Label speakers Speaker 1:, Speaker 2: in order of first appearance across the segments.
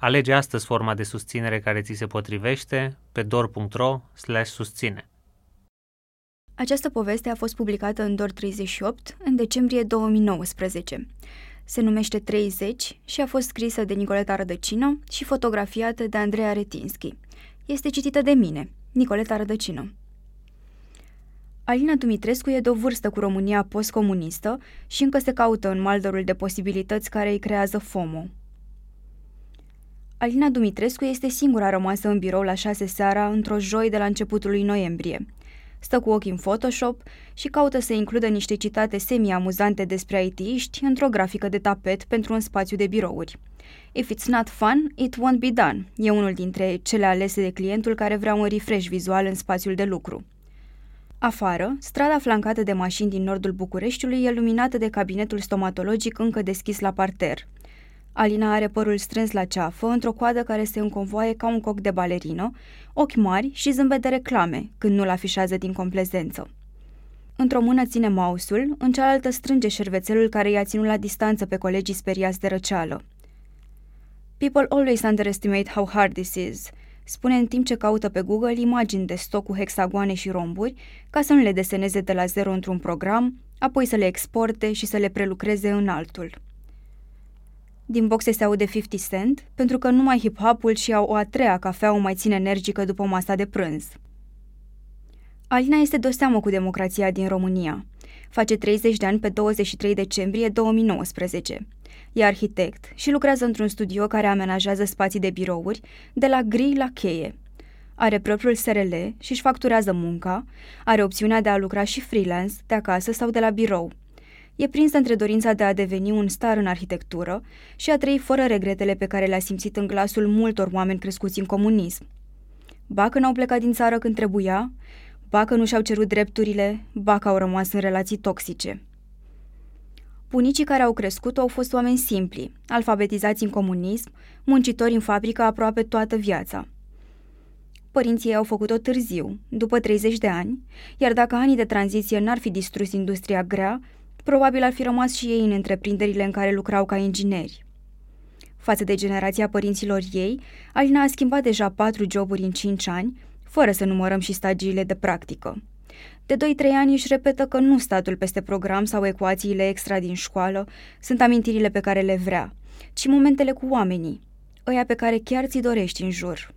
Speaker 1: Alege astăzi forma de susținere care ți se potrivește pe dor.ro susține.
Speaker 2: Această poveste a fost publicată în DOR 38 în decembrie 2019. Se numește 30 și a fost scrisă de Nicoleta Rădăcină și fotografiată de Andreea Retinski. Este citită de mine, Nicoleta Rădăcină. Alina Dumitrescu e de o vârstă cu România postcomunistă și încă se caută în maldărul de posibilități care îi creează FOMO. Alina Dumitrescu este singura rămasă în birou la șase seara într-o joi de la începutul lui noiembrie. Stă cu ochii în Photoshop și caută să includă niște citate semi-amuzante despre IT-iști într-o grafică de tapet pentru un spațiu de birouri. If it's not fun, it won't be done. E unul dintre cele alese de clientul care vrea un refresh vizual în spațiul de lucru. Afară, strada flancată de mașini din nordul Bucureștiului e luminată de cabinetul stomatologic încă deschis la parter. Alina are părul strâns la ceafă, într-o coadă care se înconvoaie ca un coc de balerină, ochi mari și zâmbet de reclame, când nu-l afișează din complezență. Într-o mână ține mouse-ul, în cealaltă strânge șervețelul care i-a ținut la distanță pe colegii speriați de răceală. People always underestimate how hard this is, spune în timp ce caută pe Google imagini de stoc cu hexagoane și romburi, ca să nu le deseneze de la zero într-un program, apoi să le exporte și să le prelucreze în altul. Din boxe se aude 50 Cent, pentru că numai hip-hopul și o a treia cafea o mai ține energică după masa de prânz. Alina este de seamă cu democrația din România. Face 30 de ani pe 23 decembrie 2019. E arhitect și lucrează într-un studio care amenajează spații de birouri, de la gri la cheie. Are propriul SRL și își facturează munca, are opțiunea de a lucra și freelance, de acasă sau de la birou. E prins între dorința de a deveni un star în arhitectură și a trăi fără regretele pe care le-a simțit în glasul multor oameni crescuți în comunism. Ba că n-au plecat din țară când trebuia, ba că nu și-au cerut drepturile, ba că au rămas în relații toxice. Bunicii care au crescut au fost oameni simpli, alfabetizați în comunism, muncitori în fabrică aproape toată viața. Părinții ei au făcut-o târziu, după 30 de ani, iar dacă anii de tranziție n-ar fi distrus industria grea, probabil ar fi rămas și ei în întreprinderile în care lucrau ca ingineri. Față de generația părinților ei, Alina a schimbat deja patru joburi în cinci ani, fără să numărăm și stagiile de practică. De 2-3 ani își repetă că nu statul peste program sau ecuațiile extra din școală sunt amintirile pe care le vrea, ci momentele cu oamenii, ăia pe care chiar ți dorești în jur.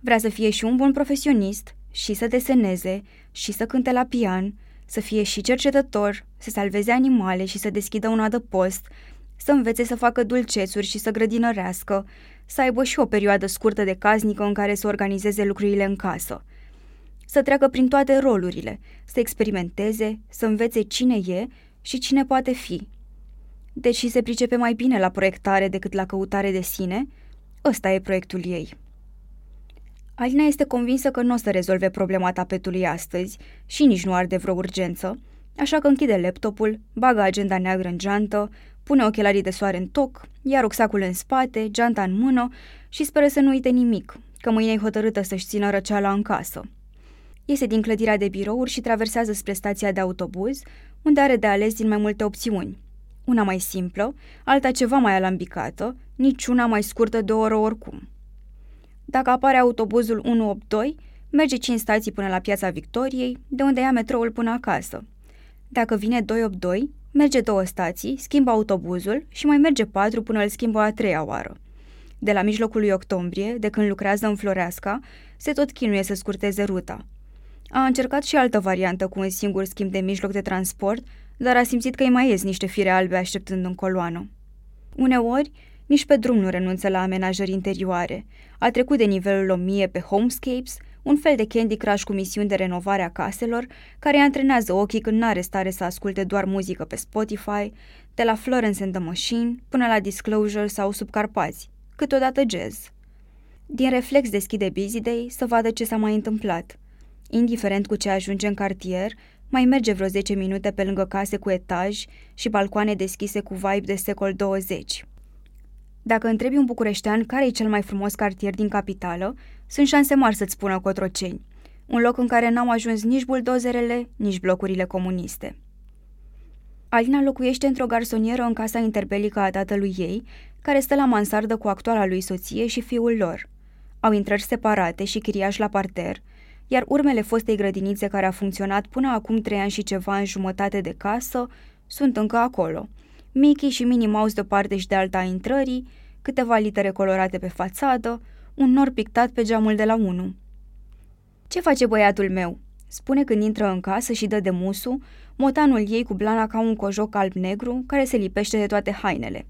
Speaker 2: Vrea să fie și un bun profesionist, și să deseneze, și să cânte la pian, să fie și cercetător, să salveze animale și să deschidă un adăpost, să învețe să facă dulcețuri și să grădinărească, să aibă și o perioadă scurtă de casnică în care să organizeze lucrurile în casă. Să treacă prin toate rolurile, să experimenteze, să învețe cine e și cine poate fi. Deși se pricepe mai bine la proiectare decât la căutare de sine, ăsta e proiectul ei. Alina este convinsă că nu o să rezolve problema tapetului astăzi și nici nu arde vreo urgență, așa că închide laptopul, bagă agenda neagră în geantă, pune ochelarii de soare în toc, ia rucsacul în spate, geanta în mână și speră să nu uite nimic, că mâine e hotărâtă să-și țină răceala în casă. Iese din clădirea de birouri și traversează spre stația de autobuz, unde are de ales din mai multe opțiuni. Una mai simplă, alta ceva mai alambicată, niciuna mai scurtă de o oră oricum. Dacă apare autobuzul 182, merge 5 stații până la Piața Victoriei, de unde ia metroul până acasă. Dacă vine 282, merge două stații, schimbă autobuzul și mai merge patru până îl schimbă a treia oară. De la mijlocul lui octombrie, de când lucrează în Floreasca, se tot chinuie să scurteze ruta. A încercat și altă variantă cu un singur schimb de mijloc de transport, dar a simțit că îi mai ies niște fire albe așteptând în coloană. Uneori, nici pe drum nu renunță la amenajări interioare. A trecut de nivelul 1000 pe Homescapes, un fel de Candy Crush cu misiuni de renovare a caselor, care îi antrenează ochii când n-are stare să asculte doar muzică pe Spotify, de la Florence and the Machine până la Disclosure sau Subcarpați, câteodată jazz. Din reflex deschide Busy Day să vadă ce s-a mai întâmplat. Indiferent cu ce ajunge în cartier, mai merge vreo 10 minute pe lângă case cu etaj și balcoane deschise cu vibe de secol 20. Dacă întrebi un bucureștean care e cel mai frumos cartier din capitală, sunt șanse mari să-ți spună Cotroceni, un loc în care n-au ajuns nici buldozerele, nici blocurile comuniste. Alina locuiește într-o garsonieră în casa interbelică a tatălui ei, care stă la mansardă cu actuala lui soție și fiul lor. Au intrări separate și chiriași la parter, iar urmele fostei grădinițe care a funcționat până acum trei ani și ceva în jumătate de casă sunt încă acolo. Mickey și Minnie Mouse de o parte și de alta a intrării, câteva litere colorate pe fațadă, un nor pictat pe geamul de la 1. Ce face băiatul meu?" spune când intră în casă și dă de musu, motanul ei cu blana ca un cojoc alb-negru care se lipește de toate hainele.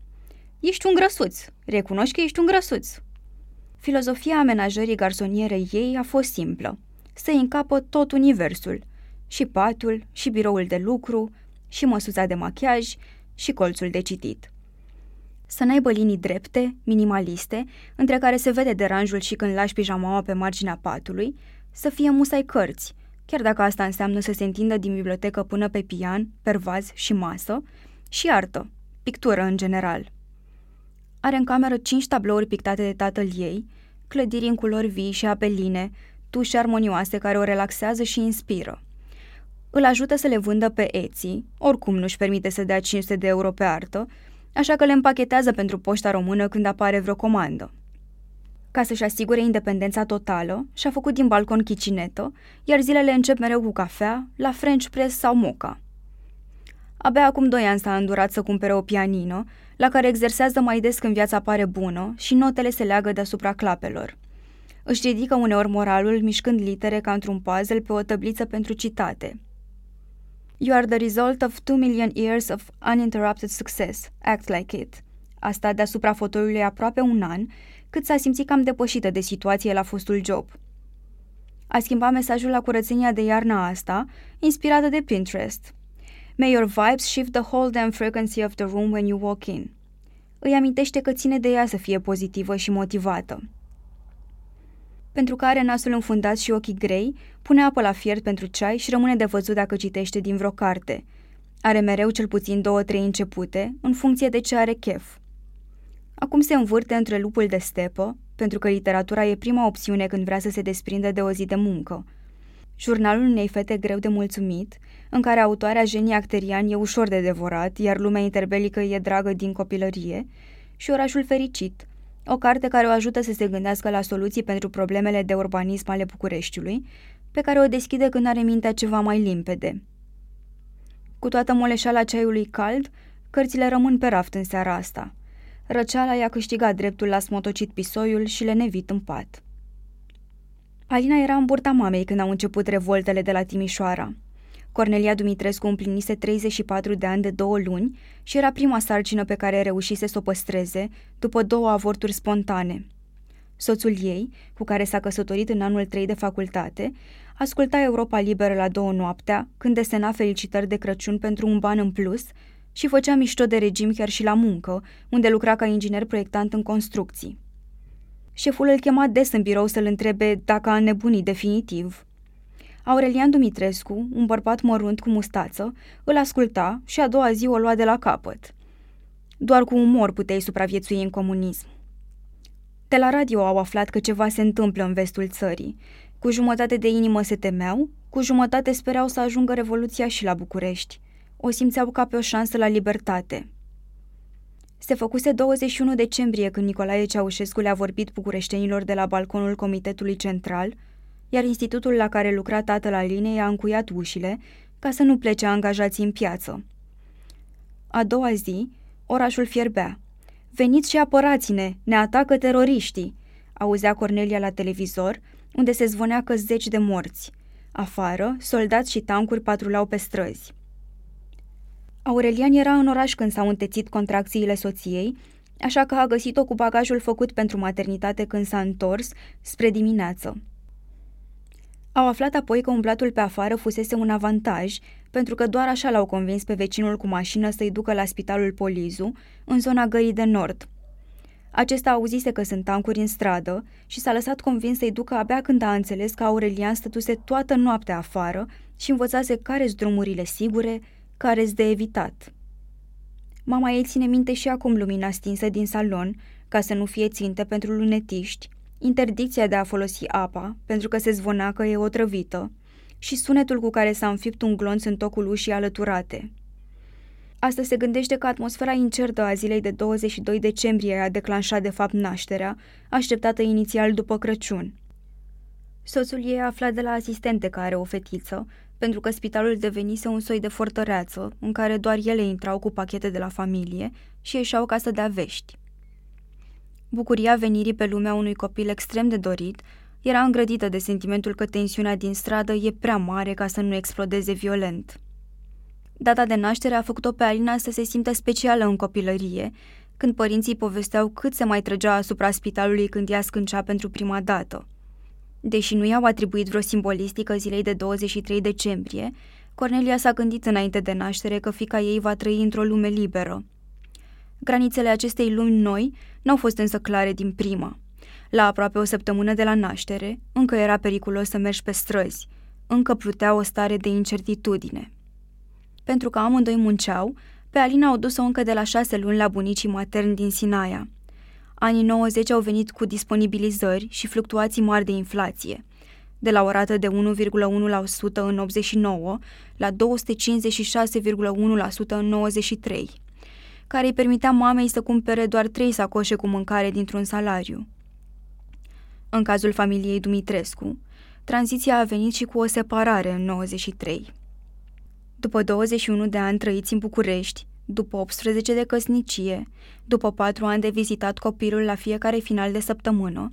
Speaker 2: Ești un grăsuț, recunoști că ești un grăsuț. Filozofia amenajării garsonierei ei a fost simplă. Să încapă tot universul, și patul, și biroul de lucru, și măsuța de machiaj, și colțul de citit. Să n-aibă linii drepte, minimaliste, între care se vede deranjul și când lași pijamaua pe marginea patului, să fie musai cărți, chiar dacă asta înseamnă să se întindă din bibliotecă până pe pian, pervaz și masă, și artă, pictură în general. Are în cameră cinci tablouri pictate de tatăl ei, clădiri în culori vii și apeline, tușe armonioase care o relaxează și inspiră. Îl ajută să le vândă pe Etsy, oricum nu-și permite să dea 500 de euro pe artă, așa că le împachetează pentru poșta română când apare vreo comandă. Ca să-și asigure independența totală, și-a făcut din balcon chicinetă, iar zilele încep mereu cu cafea, la French press sau moca. Abia acum doi ani s-a îndurat să cumpere o pianină, la care exersează mai des când viața pare bună și notele se leagă deasupra clapelor. Își ridică uneori moralul mișcând litere ca într-un puzzle pe o tabliță pentru citate. You are the result of two million years of uninterrupted success. Act like it. A stat deasupra fotoliului aproape un an, cât s-a simțit cam depășită de situație la fostul job. A schimbat mesajul la curățenia de iarnă asta, inspirată de Pinterest. May your vibes shift the whole damn frequency of the room when you walk in. Îi amintește că ține de ea să fie pozitivă și motivată. Pentru că are nasul înfundat și ochii grei, pune apă la fiert pentru ceai și rămâne de văzut dacă citește din vreo carte. Are mereu cel puțin două-trei începute, în funcție de ce are chef. Acum se învârte între lupul de stepă, pentru că literatura e prima opțiune când vrea să se desprindă de o zi de muncă. Jurnalul unei fete greu de mulțumit, în care autoarea Jenny Acterian e ușor de devorat, iar lumea interbelică e dragă din copilărie, și Orașul Fericit, o carte care o ajută să se gândească la soluții pentru problemele de urbanism ale Bucureștiului, pe care o deschide când are mintea ceva mai limpede. Cu toată moleșala ceaiului cald, cărțile rămân pe raft în seara asta. Răceala i-a câștigat dreptul la smotocit pisoiul și le nevit în pat. Alina era în burta mamei când au început revoltele de la Timișoara. Cornelia Dumitrescu împlinise 34 de ani de două luni și era prima sarcină pe care reușise să o păstreze după două avorturi spontane. Soțul ei, cu care s-a căsătorit în anul 3 de facultate, asculta Europa Liberă la două noaptea, când desena felicitări de Crăciun pentru un ban în plus și făcea mișto de regim chiar și la muncă, unde lucra ca inginer proiectant în construcții. Șeful îl chema des în birou să-l întrebe dacă a înnebunit definitiv. Aurelian Dumitrescu, un bărbat mărunt cu mustață, îl asculta și a doua zi o lua de la capăt. Doar cu umor puteai supraviețui în comunism. De la radio au aflat că ceva se întâmplă în vestul țării. Cu jumătate de inimă se temeau, cu jumătate sperau să ajungă revoluția și la București. O simțeau ca pe o șansă la libertate. Se făcuse 21 decembrie când Nicolae Ceaușescu le-a vorbit bucureștenilor de la balconul Comitetului Central, iar institutul la care lucra tatăl Alinei a încuiat ușile ca să nu plece angajații în piață. A doua zi, orașul fierbea. Veniți și apărați-ne, ne atacă teroriștii, auzea Cornelia la televizor, unde se zvonea că zeci de morți. Afară, soldați și tancuri patrulau pe străzi. Aurelian era în oraș când s-au întețit contracțiile soției, așa că a găsit-o cu bagajul făcut pentru maternitate când s-a întors, spre dimineață. Au aflat apoi că umblatul pe afară fusese un avantaj, pentru că doar așa l-au convins pe vecinul cu mașină să-i ducă la spitalul Polizu, în zona gării de nord. Acesta auzise că sunt tancuri în stradă și s-a lăsat convins să-i ducă abia când a înțeles că Aurelian stătuse toată noaptea afară și învățase care sunt drumurile sigure, care sunt de evitat. Mama ei ține minte și acum lumina stinsă din salon, ca să nu fie ținte pentru lunetiști, interdicția de a folosi apa, pentru că se zvona că e otrăvită, și sunetul cu care s-a înfipt un glonț în tocul ușii alăturate. Asta se gândește că atmosfera incertă a zilei de 22 decembrie a declanșat de fapt nașterea, așteptată inițial după Crăciun. Soțul ei afla de la asistente că are o fetiță, pentru că spitalul devenise un soi de fortăreață, în care doar ele intrau cu pachete de la familie și ieșeau ca să dea vești. Bucuria venirii pe lumea unui copil extrem de dorit era îngrădită de sentimentul că tensiunea din stradă e prea mare ca să nu explodeze violent. Data de naștere a făcut-o pe Alina să se simtă specială în copilărie, când părinții povesteau cât se mai trăgea asupra spitalului când ea scâncea pentru prima dată. Deși nu i-au atribuit vreo simbolistică zilei de 23 decembrie, Cornelia s-a gândit înainte de naștere că fica ei va trăi într-o lume liberă. Granițele acestei lumi noi n-au fost însă clare din prima. La aproape o săptămână de la naștere, încă era periculos să mergi pe străzi, încă plutea o stare de incertitudine. Pentru că amândoi munceau, pe Alina au dus-o încă de la șase luni la bunicii materni din Sinaia. Anii 90 au venit cu disponibilizări și fluctuații mari de inflație, de la o rată de 1,1% în 89 la 256,1% în 93, care îi permitea mamei să cumpere doar trei sacoșe cu mâncare dintr-un salariu. În cazul familiei Dumitrescu, tranziția a venit și cu o separare în 93. După 21 de ani trăiți în București, după 18 de căsnicie, după 4 ani de vizitat copilul la fiecare final de săptămână,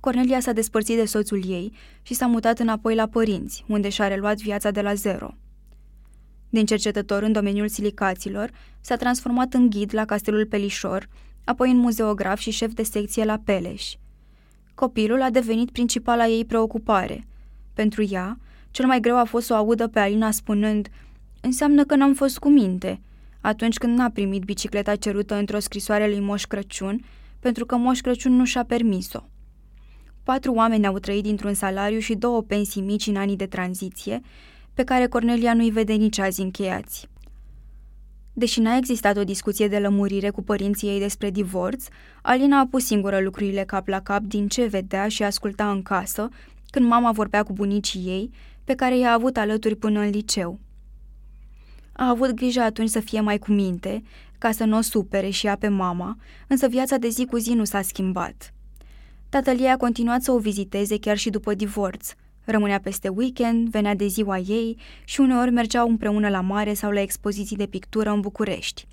Speaker 2: Cornelia s-a despărțit de soțul ei și s-a mutat înapoi la părinți, unde și-a reluat viața de la zero. Din cercetător în domeniul silicaților, s-a transformat în ghid la Castelul Pelișor, apoi în muzeograf și șef de secție la Peleș. Copilul a devenit principala ei preocupare. Pentru ea, cel mai greu a fost să o audă pe Alina spunând – Înseamnă că n-am fost cu minte, atunci când n-a primit bicicleta cerută într-o scrisoare lui Moș Crăciun, pentru că Moș Crăciun nu și-a permis-o. Patru oameni au trăit dintr-un salariu și două pensii mici în anii de tranziție, pe care Cornelia nu-i vede nici azi încheiați. Deși n-a existat o discuție de lămurire cu părinții ei despre divorț, Alina a pus singură lucrurile cap la cap din ce vedea și asculta în casă, când mama vorbea cu bunicii ei, pe care i-a avut alături până în liceu. A avut grijă atunci să fie mai cu minte, ca să nu o supere și ea pe mama, însă viața de zi cu zi nu s-a schimbat. Tatăl ei a continuat să o viziteze chiar și după divorț. Rămânea peste weekend, venea de ziua ei și uneori mergeau împreună la mare sau la expoziții de pictură în București.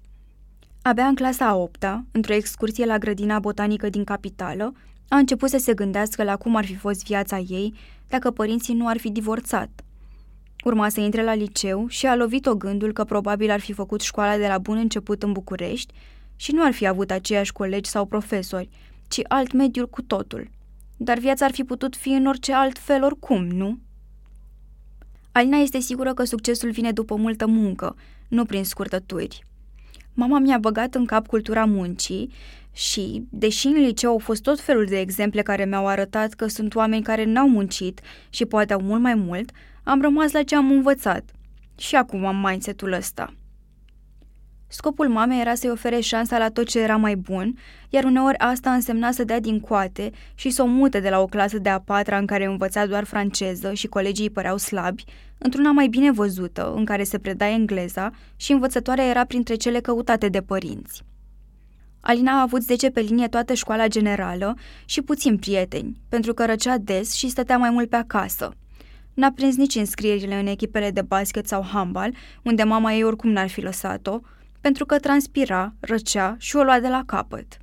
Speaker 2: Abia în clasa a opta, într-o excursie la grădina botanică din capitală, a început să se gândească la cum ar fi fost viața ei dacă părinții nu ar fi divorțat. Urma să intre la liceu și a lovit-o gândul că probabil ar fi făcut școala de la bun început în București și nu ar fi avut aceiași colegi sau profesori, ci alt mediul cu totul. Dar viața ar fi putut fi în orice alt fel oricum, nu? Alina este sigură că succesul vine după multă muncă, nu prin scurtături. Mama mi-a băgat în cap cultura muncii și, deși în liceu au fost tot felul de exemple care mi-au arătat că sunt oameni care n-au muncit și poate au mult mai mult, am rămas la ce am învățat. Și acum am mindset-ul ăsta. Scopul mamei era să-i ofere șansa la tot ce era mai bun, iar uneori asta însemna să dea din coate și să o mute de la o clasă de a patra în care învăța doar franceză și colegii îi păreau slabi, într-una mai bine văzută, în care se preda engleza și învățătoarea era printre cele căutate de părinți. Alina a avut 10 pe linie toată școala generală și puțini prieteni, pentru că răcea des și stătea mai mult pe acasă – N-a prins nici înscrierile în echipele de basket sau handbal, unde mama ei oricum n-ar fi lăsat-o, pentru că transpira, răcea și o lua de la capăt.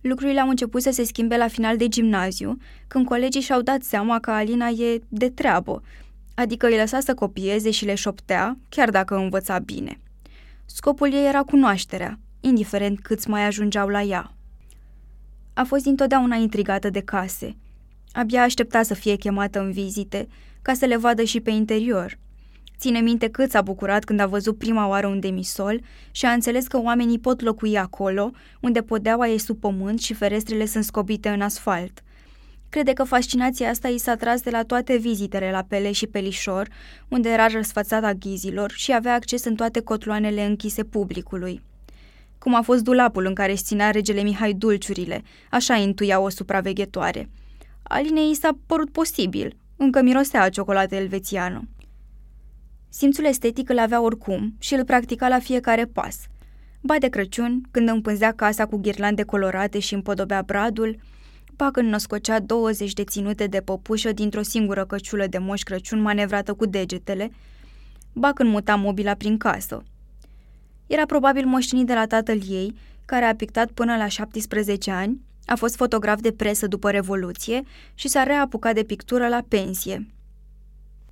Speaker 2: Lucrurile au început să se schimbe la final de gimnaziu, când colegii și-au dat seama că Alina e de treabă, adică îi lăsa să copieze și le șoptea, chiar dacă învăța bine. Scopul ei era cunoașterea, indiferent câți mai ajungeau la ea. A fost întotdeauna intrigată de case – Abia aștepta să fie chemată în vizite, ca să le vadă și pe interior. Ține minte cât s-a bucurat când a văzut prima oară un demisol și a înțeles că oamenii pot locui acolo, unde podeaua e sub pământ și ferestrele sunt scobite în asfalt. Crede că fascinația asta i s-a tras de la toate vizitele la Pele și Pelișor, unde era răsfățat a ghizilor și avea acces în toate cotloanele închise publicului. Cum a fost dulapul în care își ținea regele Mihai dulciurile, așa intuia o supraveghetoare. Alinei i s-a părut posibil, încă mirosea a ciocolată elvețiană. Simțul estetic îl avea oricum și îl practica la fiecare pas. Ba de Crăciun, când împânzea casa cu ghirlande colorate și împodobea bradul, ba când născocea 20 de ținute de păpușă dintr-o singură căciulă de moș Crăciun manevrată cu degetele, ba când muta mobila prin casă. Era probabil moștenit de la tatăl ei, care a pictat până la 17 ani, a fost fotograf de presă după Revoluție și s-a reapucat de pictură la pensie.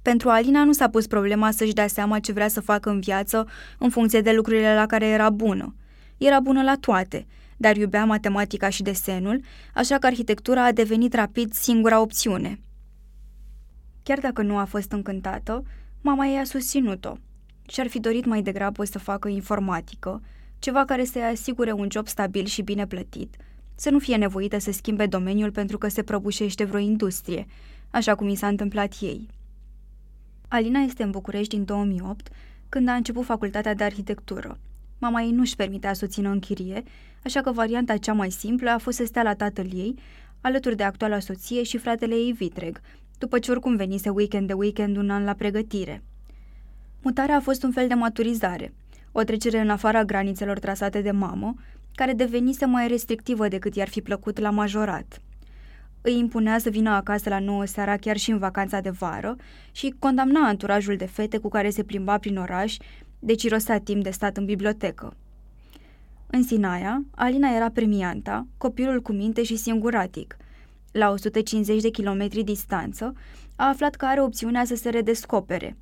Speaker 2: Pentru Alina nu s-a pus problema să-și dea seama ce vrea să facă în viață în funcție de lucrurile la care era bună. Era bună la toate, dar iubea matematica și desenul, așa că arhitectura a devenit rapid singura opțiune. Chiar dacă nu a fost încântată, mama ei a susținut-o și ar fi dorit mai degrabă să facă informatică, ceva care să-i asigure un job stabil și bine plătit, să nu fie nevoită să schimbe domeniul pentru că se prăbușește vreo industrie, așa cum i s-a întâmplat ei. Alina este în București din 2008, când a început facultatea de arhitectură. Mama ei nu-și permitea să o țină în chirie, așa că varianta cea mai simplă a fost să stea la tatăl ei, alături de actuala soție și fratele ei Vitreg, după ce oricum venise weekend de weekend un an la pregătire. Mutarea a fost un fel de maturizare, o trecere în afara granițelor trasate de mamă, care devenise mai restrictivă decât i-ar fi plăcut la majorat îi impunea să vină acasă la 9 seara chiar și în vacanța de vară și condamna anturajul de fete cu care se plimba prin oraș, deci irosea timp de stat în bibliotecă. În Sinaia, Alina era premianta, copilul cu minte și singuratic. La 150 de kilometri distanță, a aflat că are opțiunea să se redescopere.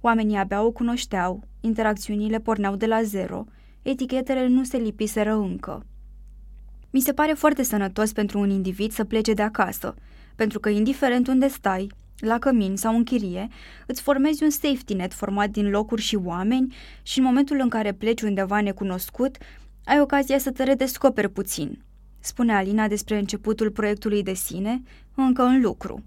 Speaker 2: Oamenii abia o cunoșteau, interacțiunile porneau de la zero, etichetele nu se lipiseră încă. Mi se pare foarte sănătos pentru un individ să plece de acasă, pentru că indiferent unde stai, la cămin sau în chirie, îți formezi un safety net format din locuri și oameni și în momentul în care pleci undeva necunoscut, ai ocazia să te redescoperi puțin, spune Alina despre începutul proiectului de sine, încă în lucru.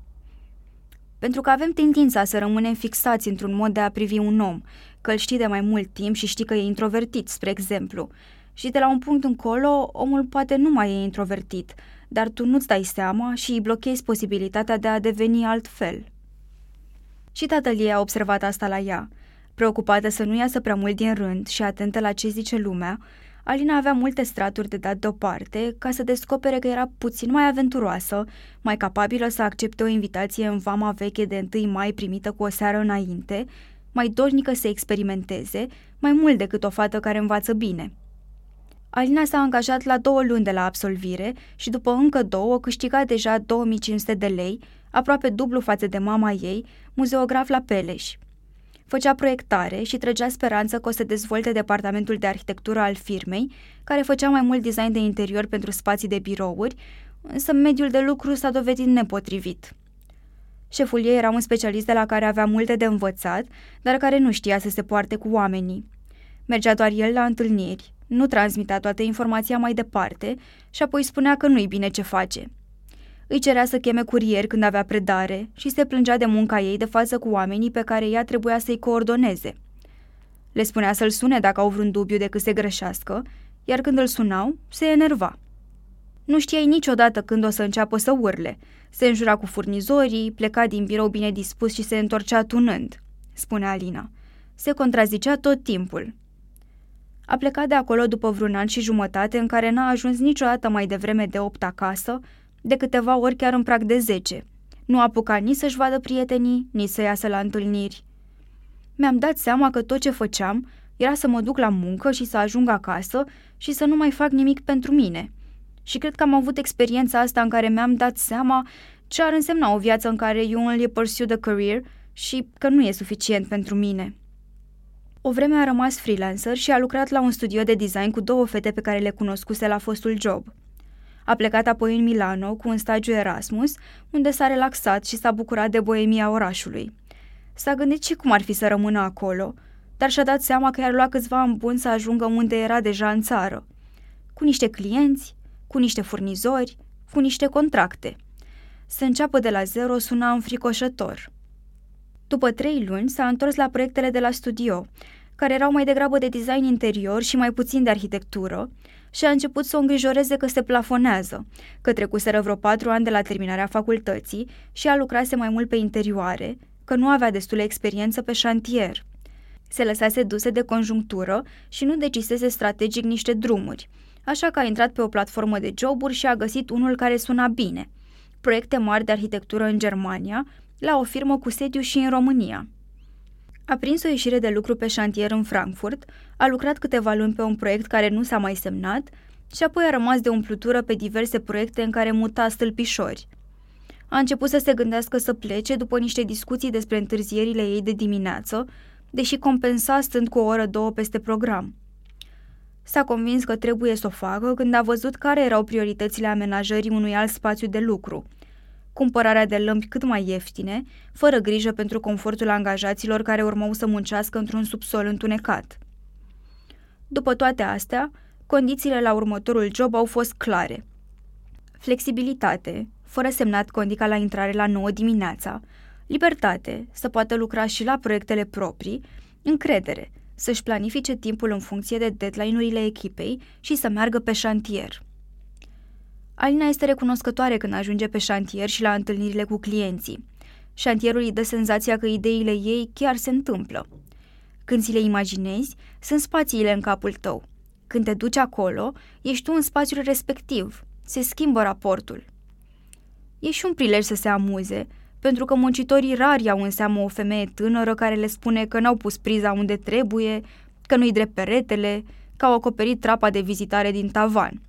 Speaker 2: Pentru că avem tendința să rămânem fixați într-un mod de a privi un om, că îl știi de mai mult timp și știi că e introvertit, spre exemplu, și de la un punct încolo, omul poate nu mai e introvertit, dar tu nu-ți dai seama și îi blochezi posibilitatea de a deveni altfel. Și tatăl ei a observat asta la ea. Preocupată să nu iasă prea mult din rând și atentă la ce zice lumea, Alina avea multe straturi de dat deoparte ca să descopere că era puțin mai aventuroasă, mai capabilă să accepte o invitație în vama veche de 1 mai primită cu o seară înainte, mai dornică să experimenteze, mai mult decât o fată care învață bine – Alina s-a angajat la două luni de la absolvire și după încă două câștiga deja 2500 de lei, aproape dublu față de mama ei, muzeograf la Peleș. Făcea proiectare și trăgea speranță că o să dezvolte departamentul de arhitectură al firmei, care făcea mai mult design de interior pentru spații de birouri, însă mediul de lucru s-a dovedit nepotrivit. Șeful ei era un specialist de la care avea multe de învățat, dar care nu știa să se poarte cu oamenii. Mergea doar el la întâlniri, nu transmitea toată informația mai departe și apoi spunea că nu-i bine ce face. Îi cerea să cheme curier când avea predare și se plângea de munca ei de față cu oamenii pe care ea trebuia să-i coordoneze. Le spunea să-l sune dacă au vreun dubiu decât se greșească, iar când îl sunau, se enerva. Nu știai niciodată când o să înceapă să urle. Se înjura cu furnizorii, pleca din birou bine dispus și se întorcea tunând, spune Alina. Se contrazicea tot timpul, a plecat de acolo după vreun an și jumătate în care n-a ajuns niciodată mai devreme de opt acasă, de câteva ori chiar în prag de zece. Nu a apucat nici să-și vadă prietenii, nici să iasă la întâlniri. Mi-am dat seama că tot ce făceam era să mă duc la muncă și să ajung acasă și să nu mai fac nimic pentru mine. Și cred că am avut experiența asta în care mi-am dat seama ce ar însemna o viață în care you only pursue the career și că nu e suficient pentru mine. O vreme a rămas freelancer și a lucrat la un studio de design cu două fete pe care le cunoscuse la fostul job. A plecat apoi în Milano cu un stagiu Erasmus, unde s-a relaxat și s-a bucurat de boemia orașului. S-a gândit și cum ar fi să rămână acolo, dar și-a dat seama că i-ar lua câțiva ani buni să ajungă unde era deja în țară. Cu niște clienți, cu niște furnizori, cu niște contracte. Să înceapă de la zero suna înfricoșător. După trei luni s-a întors la proiectele de la studio, care erau mai degrabă de design interior și mai puțin de arhitectură, și a început să o îngrijoreze că se plafonează, că trecuseră vreo patru ani de la terminarea facultății și a lucrase mai mult pe interioare, că nu avea destulă experiență pe șantier. Se lăsase duse de conjunctură și nu decisese strategic niște drumuri, așa că a intrat pe o platformă de joburi și a găsit unul care suna bine. Proiecte mari de arhitectură în Germania, la o firmă cu sediu și în România. A prins o ieșire de lucru pe șantier în Frankfurt, a lucrat câteva luni pe un proiect care nu s-a mai semnat și apoi a rămas de umplutură pe diverse proiecte în care muta stâlpișori. A început să se gândească să plece după niște discuții despre întârzierile ei de dimineață, deși compensa stând cu o oră două peste program. S-a convins că trebuie să o facă când a văzut care erau prioritățile amenajării unui alt spațiu de lucru – cumpărarea de lămpi cât mai ieftine, fără grijă pentru confortul angajaților care urmau să muncească într-un subsol întunecat. După toate astea, condițiile la următorul job au fost clare. Flexibilitate, fără semnat condica la intrare la 9 dimineața, libertate, să poată lucra și la proiectele proprii, încredere, să-și planifice timpul în funcție de deadline-urile echipei și să meargă pe șantier. Alina este recunoscătoare când ajunge pe șantier și la întâlnirile cu clienții. Șantierul îi dă senzația că ideile ei chiar se întâmplă. Când ți le imaginezi, sunt spațiile în capul tău. Când te duci acolo, ești tu în spațiul respectiv. Se schimbă raportul. E și un prilej să se amuze, pentru că muncitorii rari au în seamă o femeie tânără care le spune că n-au pus priza unde trebuie, că nu-i drept peretele, că au acoperit trapa de vizitare din tavan –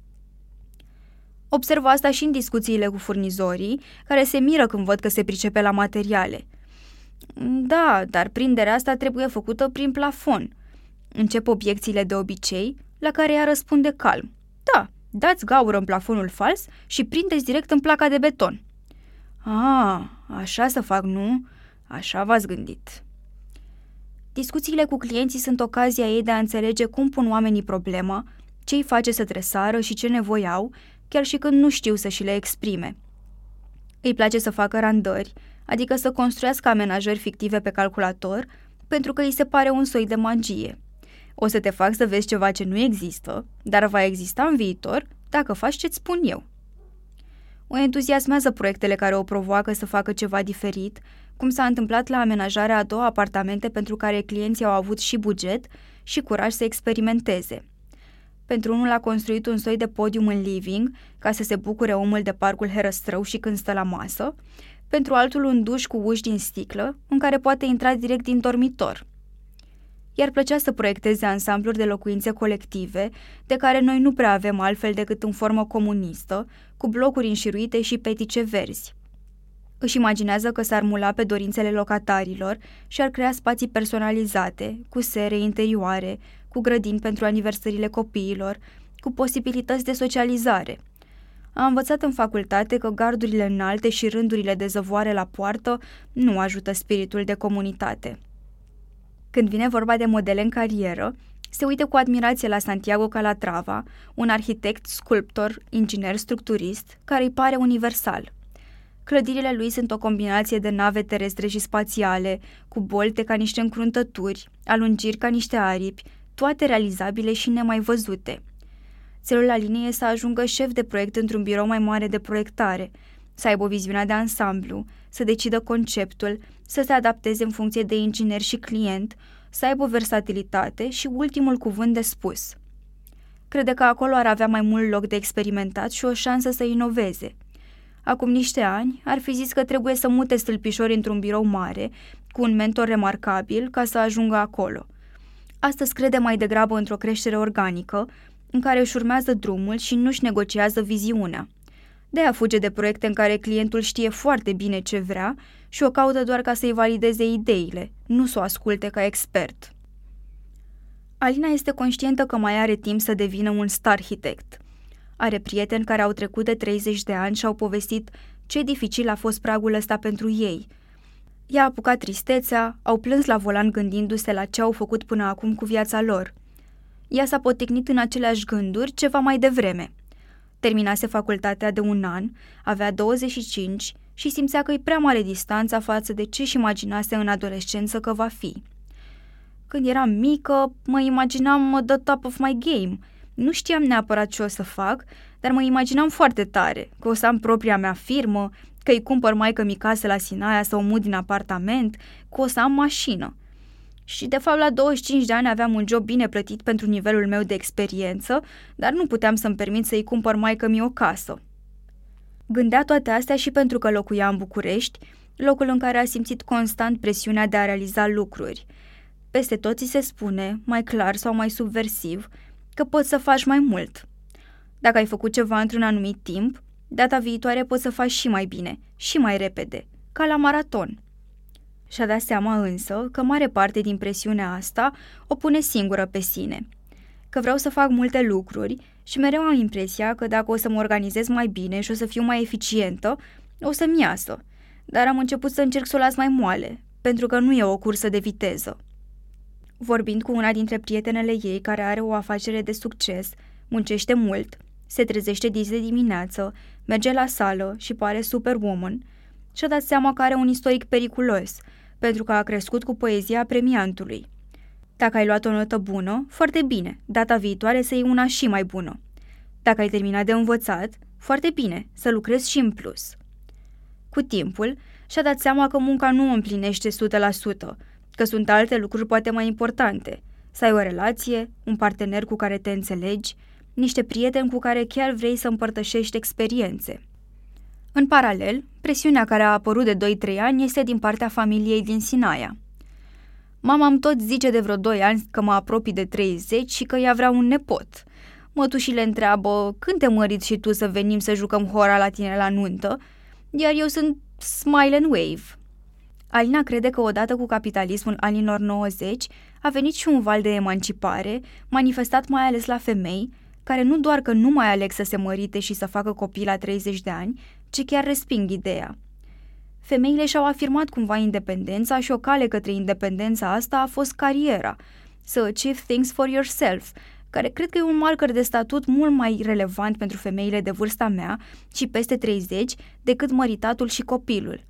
Speaker 2: Observ asta și în discuțiile cu furnizorii, care se miră când văd că se pricepe la materiale. Da, dar prinderea asta trebuie făcută prin plafon. Încep obiecțiile de obicei, la care ea răspunde calm. Da, dați gaură în plafonul fals și prindeți direct în placa de beton. Ah, așa să fac, nu? Așa v-ați gândit. Discuțiile cu clienții sunt ocazia ei de a înțelege cum pun oamenii problema, ce îi face să tresară și ce nevoi au chiar și când nu știu să și le exprime. Îi place să facă randări, adică să construiască amenajări fictive pe calculator, pentru că îi se pare un soi de magie. O să te fac să vezi ceva ce nu există, dar va exista în viitor dacă faci ce-ți spun eu. O entuziasmează proiectele care o provoacă să facă ceva diferit, cum s-a întâmplat la amenajarea a două apartamente pentru care clienții au avut și buget și curaj să experimenteze – pentru unul a construit un soi de podium în living, ca să se bucure omul de parcul herăstrău și când stă la masă. Pentru altul un duș cu uși din sticlă, în care poate intra direct din dormitor. Iar plăcea să proiecteze ansambluri de locuințe colective, de care noi nu prea avem altfel decât în formă comunistă, cu blocuri înșiruite și petice verzi. Își imaginează că s-ar mula pe dorințele locatarilor și ar crea spații personalizate, cu sere interioare, cu grădini pentru aniversările copiilor, cu posibilități de socializare. A învățat în facultate că gardurile înalte și rândurile de zăvoare la poartă nu ajută spiritul de comunitate. Când vine vorba de modele în carieră, se uită cu admirație la Santiago Calatrava, un arhitect, sculptor, inginer structurist, care îi pare universal. Clădirile lui sunt o combinație de nave terestre și spațiale, cu bolte ca niște încruntături, alungiri ca niște aripi, toate realizabile și nemai văzute. Țelul la linie e să ajungă șef de proiect într-un birou mai mare de proiectare, să aibă o viziune de ansamblu, să decidă conceptul, să se adapteze în funcție de inginer și client, să aibă versatilitate și ultimul cuvânt de spus. Crede că acolo ar avea mai mult loc de experimentat și o șansă să inoveze. Acum niște ani ar fi zis că trebuie să mute stâlpișori într-un birou mare, cu un mentor remarcabil, ca să ajungă acolo – Astăzi crede mai degrabă într-o creștere organică, în care își urmează drumul și nu-și negociază viziunea. De a fuge de proiecte în care clientul știe foarte bine ce vrea și o caută doar ca să-i valideze ideile, nu să o asculte ca expert. Alina este conștientă că mai are timp să devină un star arhitect. Are prieteni care au trecut de 30 de ani și au povestit ce dificil a fost pragul ăsta pentru ei – I-a apucat tristețea, au plâns la volan gândindu-se la ce au făcut până acum cu viața lor. Ea s-a poticnit în aceleași gânduri ceva mai devreme. Terminase facultatea de un an, avea 25 și simțea că e prea mare distanța față de ce-și imaginase în adolescență că va fi. Când eram mică, mă imaginam the top of my game. Nu știam neapărat ce o să fac, dar mă imaginam foarte tare, că o să am propria mea firmă, că îi cumpăr maică mi casă la Sinaia sau mut din apartament, că o să am mașină. Și de fapt la 25 de ani aveam un job bine plătit pentru nivelul meu de experiență, dar nu puteam să-mi permit să-i cumpăr maică mi o casă. Gândea toate astea și pentru că locuia în București, locul în care a simțit constant presiunea de a realiza lucruri. Peste tot ți se spune, mai clar sau mai subversiv, că poți să faci mai mult. Dacă ai făcut ceva într-un anumit timp, data viitoare poți să faci și mai bine, și mai repede, ca la maraton. Și-a dat seama însă că mare parte din presiunea asta o pune singură pe sine. Că vreau să fac multe lucruri și mereu am impresia că dacă o să mă organizez mai bine și o să fiu mai eficientă, o să-mi iasă. Dar am început să încerc să o las mai moale, pentru că nu e o cursă de viteză. Vorbind cu una dintre prietenele ei care are o afacere de succes, muncește mult, se trezește dis de dimineață, merge la sală și pare superwoman, și-a dat seama că are un istoric periculos, pentru că a crescut cu poezia premiantului. Dacă ai luat o notă bună, foarte bine, data viitoare să iei una și mai bună. Dacă ai terminat de învățat, foarte bine, să lucrezi și în plus. Cu timpul, și-a dat seama că munca nu o împlinește 100%, că sunt alte lucruri poate mai importante. Să ai o relație, un partener cu care te înțelegi, niște prieteni cu care chiar vrei să împărtășești experiențe. În paralel, presiunea care a apărut de 2-3 ani este din partea familiei din Sinaia. Mama îmi tot zice de vreo 2 ani că mă apropii de 30 și că ea vrea un nepot. Mătușile întreabă, când te măriți și tu să venim să jucăm hora la tine la nuntă? Iar eu sunt smile and wave. Alina crede că odată cu capitalismul anilor 90 a venit și un val de emancipare, manifestat mai ales la femei, care nu doar că nu mai aleg să se mărite și să facă copii la 30 de ani, ci chiar resping ideea. Femeile și-au afirmat cumva independența și o cale către independența asta a fost cariera, să achieve things for yourself, care cred că e un marker de statut mult mai relevant pentru femeile de vârsta mea și peste 30 decât măritatul și copilul.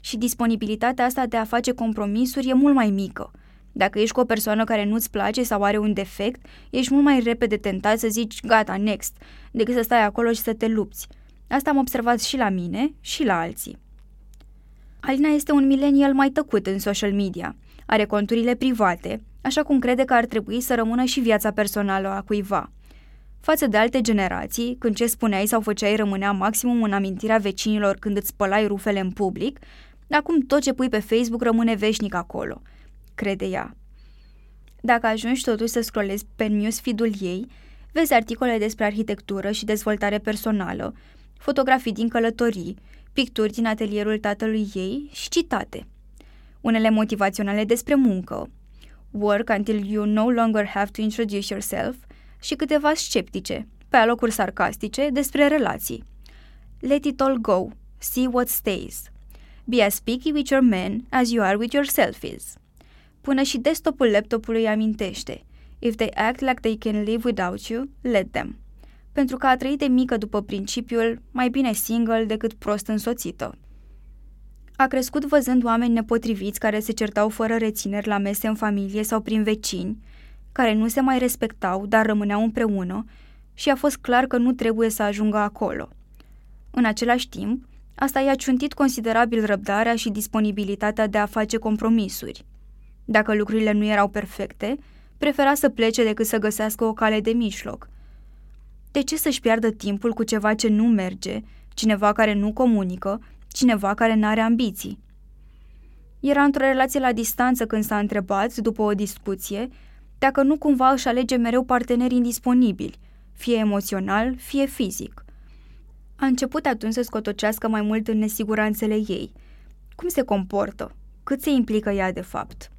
Speaker 2: Și disponibilitatea asta de a face compromisuri e mult mai mică. Dacă ești cu o persoană care nu-ți place sau are un defect, ești mult mai repede tentat să zici gata, next, decât să stai acolo și să te lupți. Asta am observat și la mine și la alții. Alina este un milenial mai tăcut în social media. Are conturile private, așa cum crede că ar trebui să rămână și viața personală a cuiva. Față de alte generații, când ce spuneai sau făceai rămânea maximum în amintirea vecinilor când îți spălai rufele în public, acum tot ce pui pe Facebook rămâne veșnic acolo, crede ea. Dacă ajungi totuși să scrollezi pe newsfeed-ul ei, vezi articole despre arhitectură și dezvoltare personală, fotografii din călătorii, picturi din atelierul tatălui ei și citate. Unele motivaționale despre muncă, work until you no longer have to introduce yourself și câteva sceptice, pe alocuri sarcastice, despre relații. Let it all go, see what stays. Be as picky with your men as you are with yourself is. Până și desktopul laptopului amintește. If they act like they can live without you, let them pentru că a trăit de mică după principiul mai bine single decât prost însoțită. A crescut văzând oameni nepotriviți care se certau fără rețineri la mese în familie sau prin vecini, care nu se mai respectau, dar rămâneau împreună și a fost clar că nu trebuie să ajungă acolo. În același timp, asta i-a ciuntit considerabil răbdarea și disponibilitatea de a face compromisuri. Dacă lucrurile nu erau perfecte, prefera să plece decât să găsească o cale de mijloc – de ce să-și piardă timpul cu ceva ce nu merge, cineva care nu comunică, cineva care nu are ambiții? Era într-o relație la distanță când s-a întrebat, după o discuție, dacă nu cumva își alege mereu parteneri indisponibili, fie emoțional, fie fizic. A început atunci să scotocească mai mult în nesiguranțele ei. Cum se comportă? Cât se implică ea de fapt?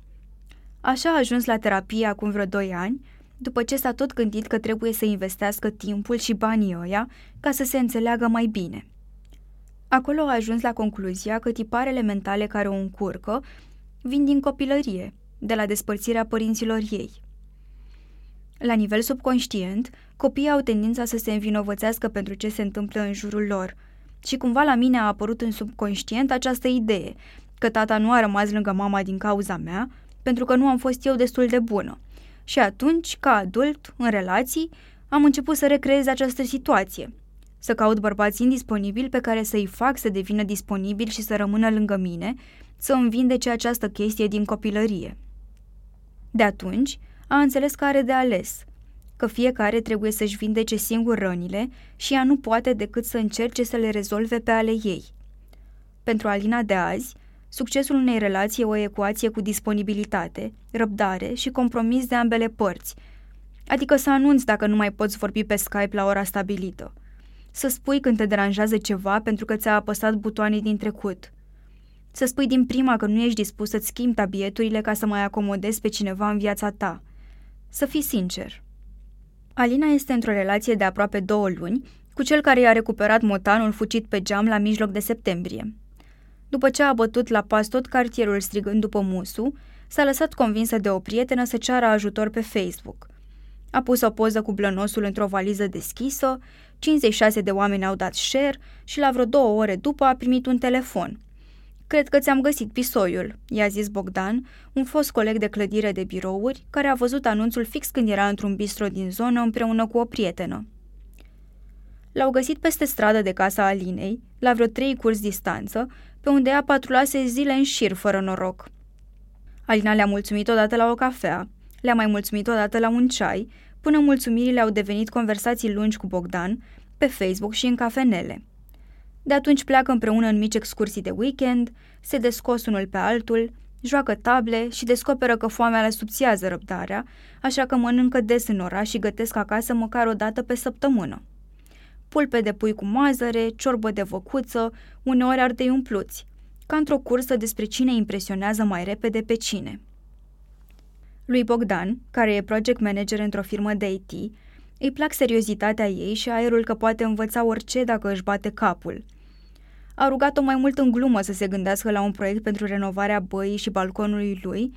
Speaker 2: Așa a ajuns la terapie acum vreo doi ani după ce s-a tot gândit că trebuie să investească timpul și banii ăia ca să se înțeleagă mai bine. Acolo a ajuns la concluzia că tiparele mentale care o încurcă vin din copilărie, de la despărțirea părinților ei. La nivel subconștient, copiii au tendința să se învinovățească pentru ce se întâmplă în jurul lor. Și cumva la mine a apărut în subconștient această idee, că tata nu a rămas lângă mama din cauza mea, pentru că nu am fost eu destul de bună. Și atunci, ca adult, în relații, am început să recreez această situație. Să caut bărbați indisponibili pe care să-i fac să devină disponibili și să rămână lângă mine, să îmi vindece această chestie din copilărie. De atunci, a înțeles că are de ales, că fiecare trebuie să-și vindece singur rănile și ea nu poate decât să încerce să le rezolve pe ale ei. Pentru Alina de azi, succesul unei relații e o ecuație cu disponibilitate, răbdare și compromis de ambele părți, adică să anunți dacă nu mai poți vorbi pe Skype la ora stabilită, să spui când te deranjează ceva pentru că ți-a apăsat butoanii din trecut – să spui din prima că nu ești dispus să-ți schimbi tabieturile ca să mai acomodezi pe cineva în viața ta. Să fii sincer. Alina este într-o relație de aproape două luni cu cel care i-a recuperat motanul fucit pe geam la mijloc de septembrie. După ce a bătut la pas tot cartierul strigând după musu, s-a lăsat convinsă de o prietenă să ceară ajutor pe Facebook. A pus o poză cu blănosul într-o valiză deschisă, 56 de oameni au dat share și la vreo două ore după a primit un telefon – Cred că ți-am găsit pisoiul, i-a zis Bogdan, un fost coleg de clădire de birouri, care a văzut anunțul fix când era într-un bistro din zonă împreună cu o prietenă. L-au găsit peste stradă de casa Alinei, la vreo trei curs distanță, pe unde ea patrulase zile în șir fără noroc. Alina le-a mulțumit odată la o cafea, le-a mai mulțumit odată la un ceai, până mulțumirile au devenit conversații lungi cu Bogdan, pe Facebook și în cafenele – de atunci pleacă împreună în mici excursii de weekend, se descos unul pe altul, joacă table și descoperă că foamea le subțiază răbdarea, așa că mănâncă des în oraș și gătesc acasă măcar o dată pe săptămână. Pulpe de pui cu mazăre, ciorbă de văcuță, uneori ardei umpluți, ca într-o cursă despre cine impresionează mai repede pe cine. Lui Bogdan, care e project manager într-o firmă de IT, îi plac seriozitatea ei și aerul că poate învăța orice dacă își bate capul. A rugat-o mai mult în glumă să se gândească la un proiect pentru renovarea băii și balconului lui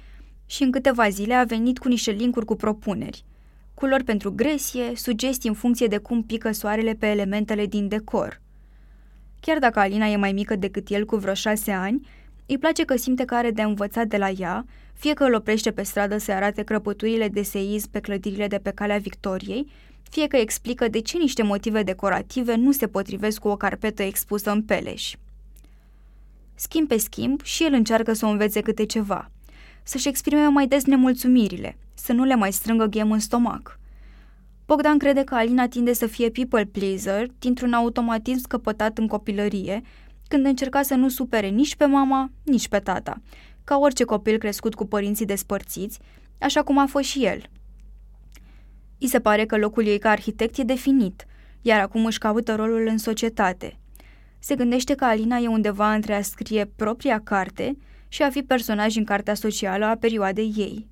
Speaker 2: și în câteva zile a venit cu niște linkuri cu propuneri. Culori pentru gresie, sugestii în funcție de cum pică soarele pe elementele din decor. Chiar dacă Alina e mai mică decât el cu vreo șase ani, îi place că simte că are de învățat de la ea, fie că îl oprește pe stradă să arate crăpăturile de seism pe clădirile de pe calea Victoriei, fie că explică de ce niște motive decorative nu se potrivesc cu o carpetă expusă în peleș. Schimb pe schimb și el încearcă să o învețe câte ceva, să-și exprime mai des nemulțumirile, să nu le mai strângă ghem în stomac. Bogdan crede că Alina tinde să fie people pleaser dintr-un automatism scăpătat în copilărie, când încerca să nu supere nici pe mama, nici pe tata, ca orice copil crescut cu părinții despărțiți, așa cum a fost și el – I se pare că locul ei ca arhitect e definit, iar acum își caută rolul în societate. Se gândește că Alina e undeva între a scrie propria carte și a fi personaj în cartea socială a perioadei ei.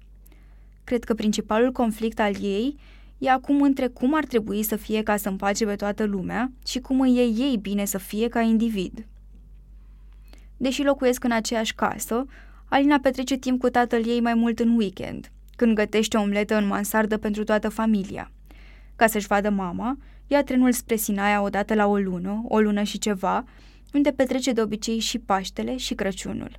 Speaker 2: Cred că principalul conflict al ei e acum între cum ar trebui să fie ca să împace pe toată lumea și cum îi e ei bine să fie ca individ. Deși locuiesc în aceeași casă, Alina petrece timp cu tatăl ei mai mult în weekend – când gătește omletă în mansardă pentru toată familia. Ca să-și vadă mama, ia trenul spre Sinaia odată la o lună, o lună și ceva, unde petrece de obicei și Paștele și Crăciunul.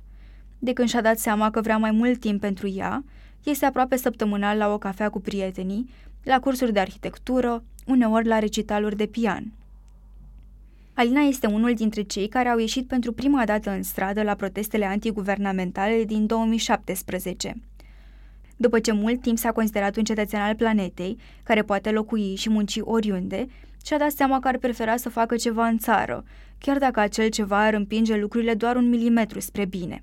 Speaker 2: De când și-a dat seama că vrea mai mult timp pentru ea, este aproape săptămânal la o cafea cu prietenii, la cursuri de arhitectură, uneori la recitaluri de pian. Alina este unul dintre cei care au ieșit pentru prima dată în stradă la protestele antiguvernamentale din 2017. După ce mult timp s-a considerat un cetățean al planetei, care poate locui și munci oriunde, și-a dat seama că ar prefera să facă ceva în țară, chiar dacă acel ceva ar împinge lucrurile doar un milimetru spre bine.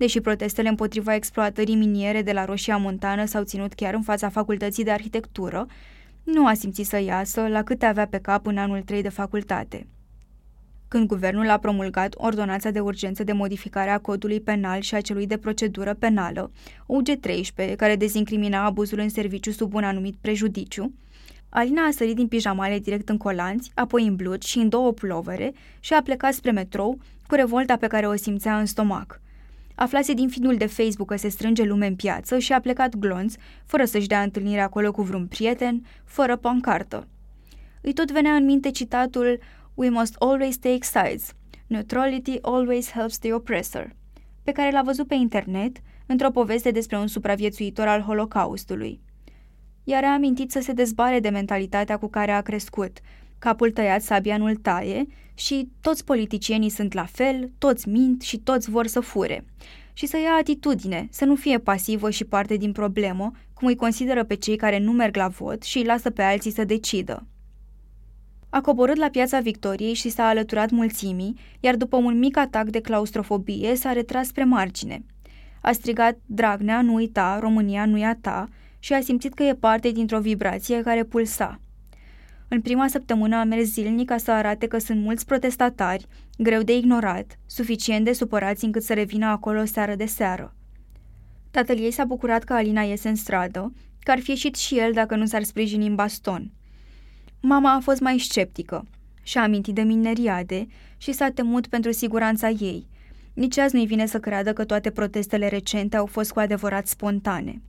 Speaker 2: Deși protestele împotriva exploatării miniere de la Roșia Montană s-au ținut chiar în fața facultății de arhitectură, nu a simțit să iasă la câte avea pe cap în anul 3 de facultate când guvernul a promulgat ordonanța de urgență de modificare a codului penal și a celui de procedură penală, UG13, care dezincrimina abuzul în serviciu sub un anumit prejudiciu, Alina a sărit din pijamale direct în colanți, apoi în blugi și în două pulovere și a plecat spre metrou cu revolta pe care o simțea în stomac. Aflase din feed de Facebook că se strânge lume în piață și a plecat glonț, fără să-și dea întâlnire acolo cu vreun prieten, fără pancartă. Îi tot venea în minte citatul We must always take sides. Neutrality always helps the oppressor, pe care l-a văzut pe internet într-o poveste despre un supraviețuitor al Holocaustului. Iar a amintit să se dezbare de mentalitatea cu care a crescut, capul tăiat sabia nu taie și toți politicienii sunt la fel, toți mint și toți vor să fure. Și să ia atitudine, să nu fie pasivă și parte din problemă, cum îi consideră pe cei care nu merg la vot și îi lasă pe alții să decidă. A coborât la piața Victoriei și s-a alăturat mulțimii, iar după un mic atac de claustrofobie s-a retras spre margine. A strigat Dragnea, nu uita, România nu a ta și a simțit că e parte dintr-o vibrație care pulsa. În prima săptămână a mers zilnic ca să arate că sunt mulți protestatari, greu de ignorat, suficient de supărați încât să revină acolo seară de seară. Tatăl ei s-a bucurat că Alina iese în stradă, că ar fi ieșit și el dacă nu s-ar sprijini în baston – Mama a fost mai sceptică. Și-a amintit de mineriade și s-a temut pentru siguranța ei. Nici azi nu-i vine să creadă că toate protestele recente au fost cu adevărat spontane.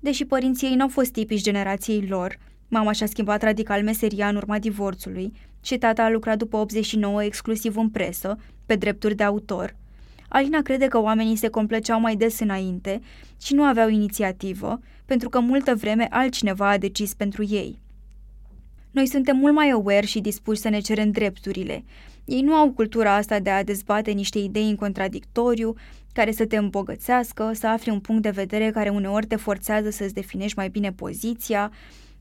Speaker 2: Deși părinții ei nu au fost tipici generației lor, mama și-a schimbat radical meseria în urma divorțului și tata a lucrat după 89 exclusiv în presă, pe drepturi de autor. Alina crede că oamenii se compleceau mai des înainte și nu aveau inițiativă, pentru că multă vreme altcineva a decis pentru ei. Noi suntem mult mai aware și dispuși să ne cerem drepturile. Ei nu au cultura asta de a dezbate niște idei în contradictoriu, care să te îmbogățească, să afli un punct de vedere care uneori te forțează să-ți definești mai bine poziția,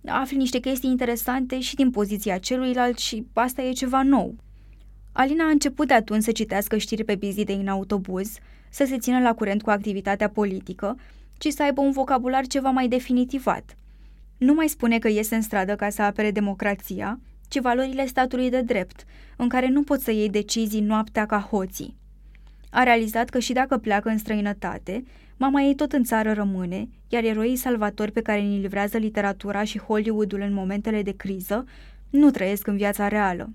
Speaker 2: afli niște chestii interesante și din poziția celuilalt și asta e ceva nou. Alina a început de atunci să citească știri pe bizide în autobuz, să se țină la curent cu activitatea politică, ci să aibă un vocabular ceva mai definitivat – nu mai spune că iese în stradă ca să apere democrația, ci valorile statului de drept, în care nu poți să iei decizii noaptea ca hoții. A realizat că și dacă pleacă în străinătate, mama ei tot în țară rămâne, iar eroii salvatori pe care îi livrează literatura și Hollywoodul în momentele de criză nu trăiesc în viața reală.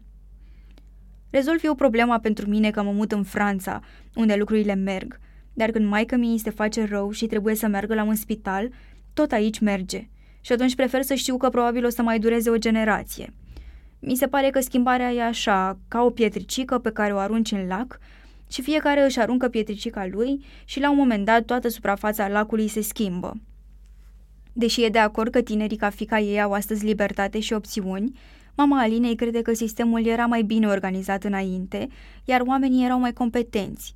Speaker 2: Rezolv eu problema pentru mine că mă mut în Franța, unde lucrurile merg, dar când maică mi se face rău și trebuie să meargă la un spital, tot aici merge – și atunci prefer să știu că probabil o să mai dureze o generație. Mi se pare că schimbarea e așa, ca o pietricică pe care o arunci în lac și fiecare își aruncă pietricica lui și la un moment dat toată suprafața lacului se schimbă. Deși e de acord că tinerii ca fica ei au astăzi libertate și opțiuni, mama Alinei crede că sistemul era mai bine organizat înainte, iar oamenii erau mai competenți.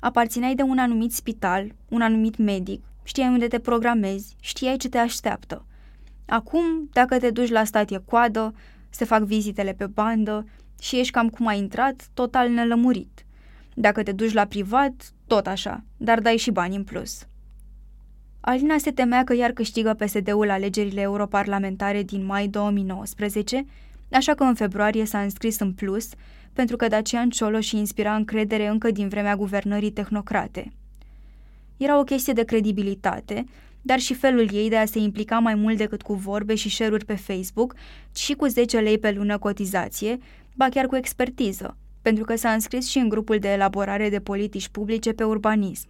Speaker 2: Aparțineai de un anumit spital, un anumit medic, știai unde te programezi, știai ce te așteaptă. Acum, dacă te duci la stat e coadă, se fac vizitele pe bandă și ești cam cum ai intrat, total nelămurit. Dacă te duci la privat, tot așa, dar dai și bani în plus. Alina se temea că iar câștigă PSD-ul alegerile europarlamentare din mai 2019, așa că în februarie s-a înscris în plus, pentru că Dacian Cioloș inspira încredere încă din vremea guvernării tehnocrate. Era o chestie de credibilitate, dar și felul ei de a se implica mai mult decât cu vorbe și share pe Facebook, ci și cu 10 lei pe lună cotizație, ba chiar cu expertiză, pentru că s-a înscris și în grupul de elaborare de politici publice pe urbanism.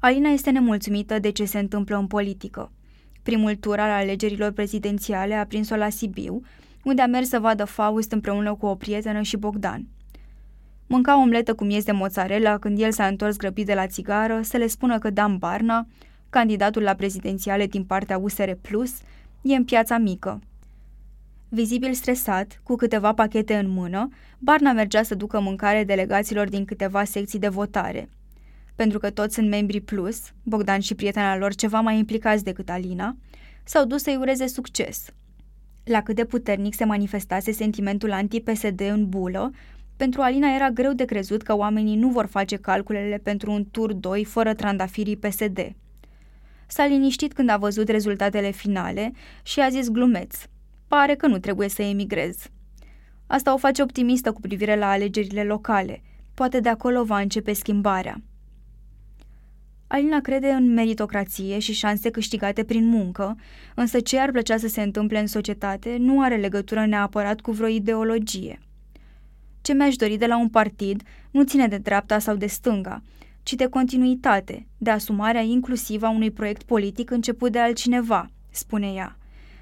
Speaker 2: Alina este nemulțumită de ce se întâmplă în politică. Primul tur al alegerilor prezidențiale a prins-o la Sibiu, unde a mers să vadă Faust împreună cu o prietenă și Bogdan. Mânca omletă cu miez de mozzarella când el s-a întors grăbit de la țigară să le spună că Dan Barna, candidatul la prezidențiale din partea USR Plus, e în piața mică. Vizibil stresat, cu câteva pachete în mână, Barna mergea să ducă mâncare delegaților din câteva secții de votare. Pentru că toți sunt membri plus, Bogdan și prietena lor ceva mai implicați decât Alina, s-au dus să-i ureze succes. La cât de puternic se manifestase sentimentul anti-PSD în bulă, pentru Alina era greu de crezut că oamenii nu vor face calculele pentru un tur 2 fără trandafirii PSD. S-a liniștit când a văzut rezultatele finale și a zis glumeț. Pare că nu trebuie să emigrez. Asta o face optimistă cu privire la alegerile locale. Poate de acolo va începe schimbarea. Alina crede în meritocrație și șanse câștigate prin muncă, însă ce ar plăcea să se întâmple în societate nu are legătură neapărat cu vreo ideologie. Ce mi-aș dori de la un partid nu ține de dreapta sau de stânga, ci de continuitate, de asumarea inclusivă a unui proiect politic început de altcineva, spune ea.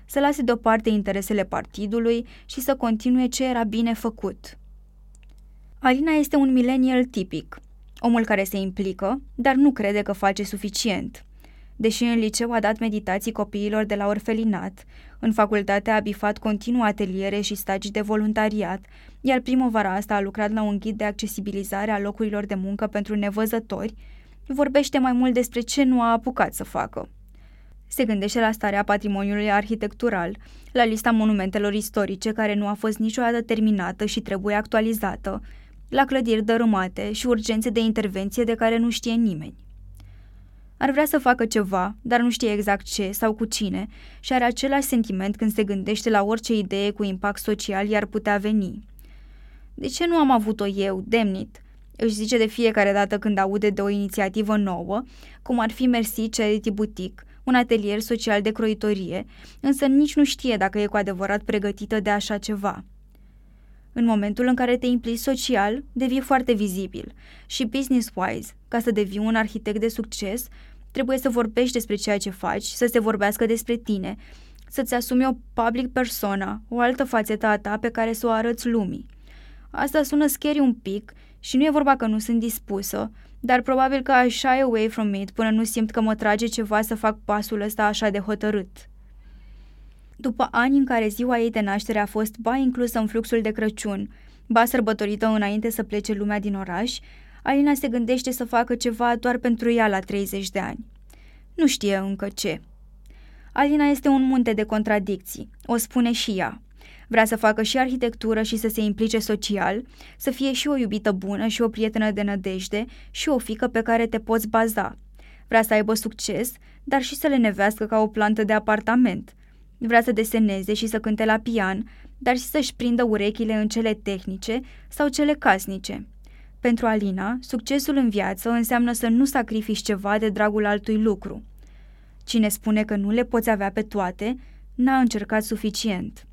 Speaker 2: Să lase deoparte interesele partidului și să continue ce era bine făcut. Alina este un millennial tipic, omul care se implică, dar nu crede că face suficient. Deși în liceu a dat meditații copiilor de la orfelinat, în facultate a bifat continuu ateliere și stagii de voluntariat, iar primăvara asta a lucrat la un ghid de accesibilizare a locurilor de muncă pentru nevăzători, vorbește mai mult despre ce nu a apucat să facă. Se gândește la starea patrimoniului arhitectural, la lista monumentelor istorice care nu a fost niciodată terminată și trebuie actualizată, la clădiri dărâmate și urgențe de intervenție de care nu știe nimeni. Ar vrea să facă ceva, dar nu știe exact ce sau cu cine și are același sentiment când se gândește la orice idee cu impact social i-ar putea veni. De ce nu am avut-o eu, Demnit? Își zice de fiecare dată când aude de o inițiativă nouă, cum ar fi Mercy Charity Boutique, un atelier social de croitorie, însă nici nu știe dacă e cu adevărat pregătită de așa ceva. În momentul în care te implici social, devii foarte vizibil și business-wise, ca să devii un arhitect de succes, trebuie să vorbești despre ceea ce faci, să se vorbească despre tine, să-ți asumi o public persona, o altă fațetă a ta pe care să o arăți lumii. Asta sună scary un pic și nu e vorba că nu sunt dispusă, dar probabil că aș shy away from it până nu simt că mă trage ceva să fac pasul ăsta așa de hotărât. După ani în care ziua ei de naștere a fost ba inclusă în fluxul de Crăciun, ba sărbătorită înainte să plece lumea din oraș, Alina se gândește să facă ceva doar pentru ea la 30 de ani. Nu știe încă ce. Alina este un munte de contradicții, o spune și ea. Vrea să facă și arhitectură și să se implice social, să fie și o iubită bună și o prietenă de nădejde și o fică pe care te poți baza. Vrea să aibă succes, dar și să le nevească ca o plantă de apartament – Vrea să deseneze și să cânte la pian, dar și să-și prindă urechile în cele tehnice sau cele casnice. Pentru Alina, succesul în viață înseamnă să nu sacrifici ceva de dragul altui lucru. Cine spune că nu le poți avea pe toate, n-a încercat suficient.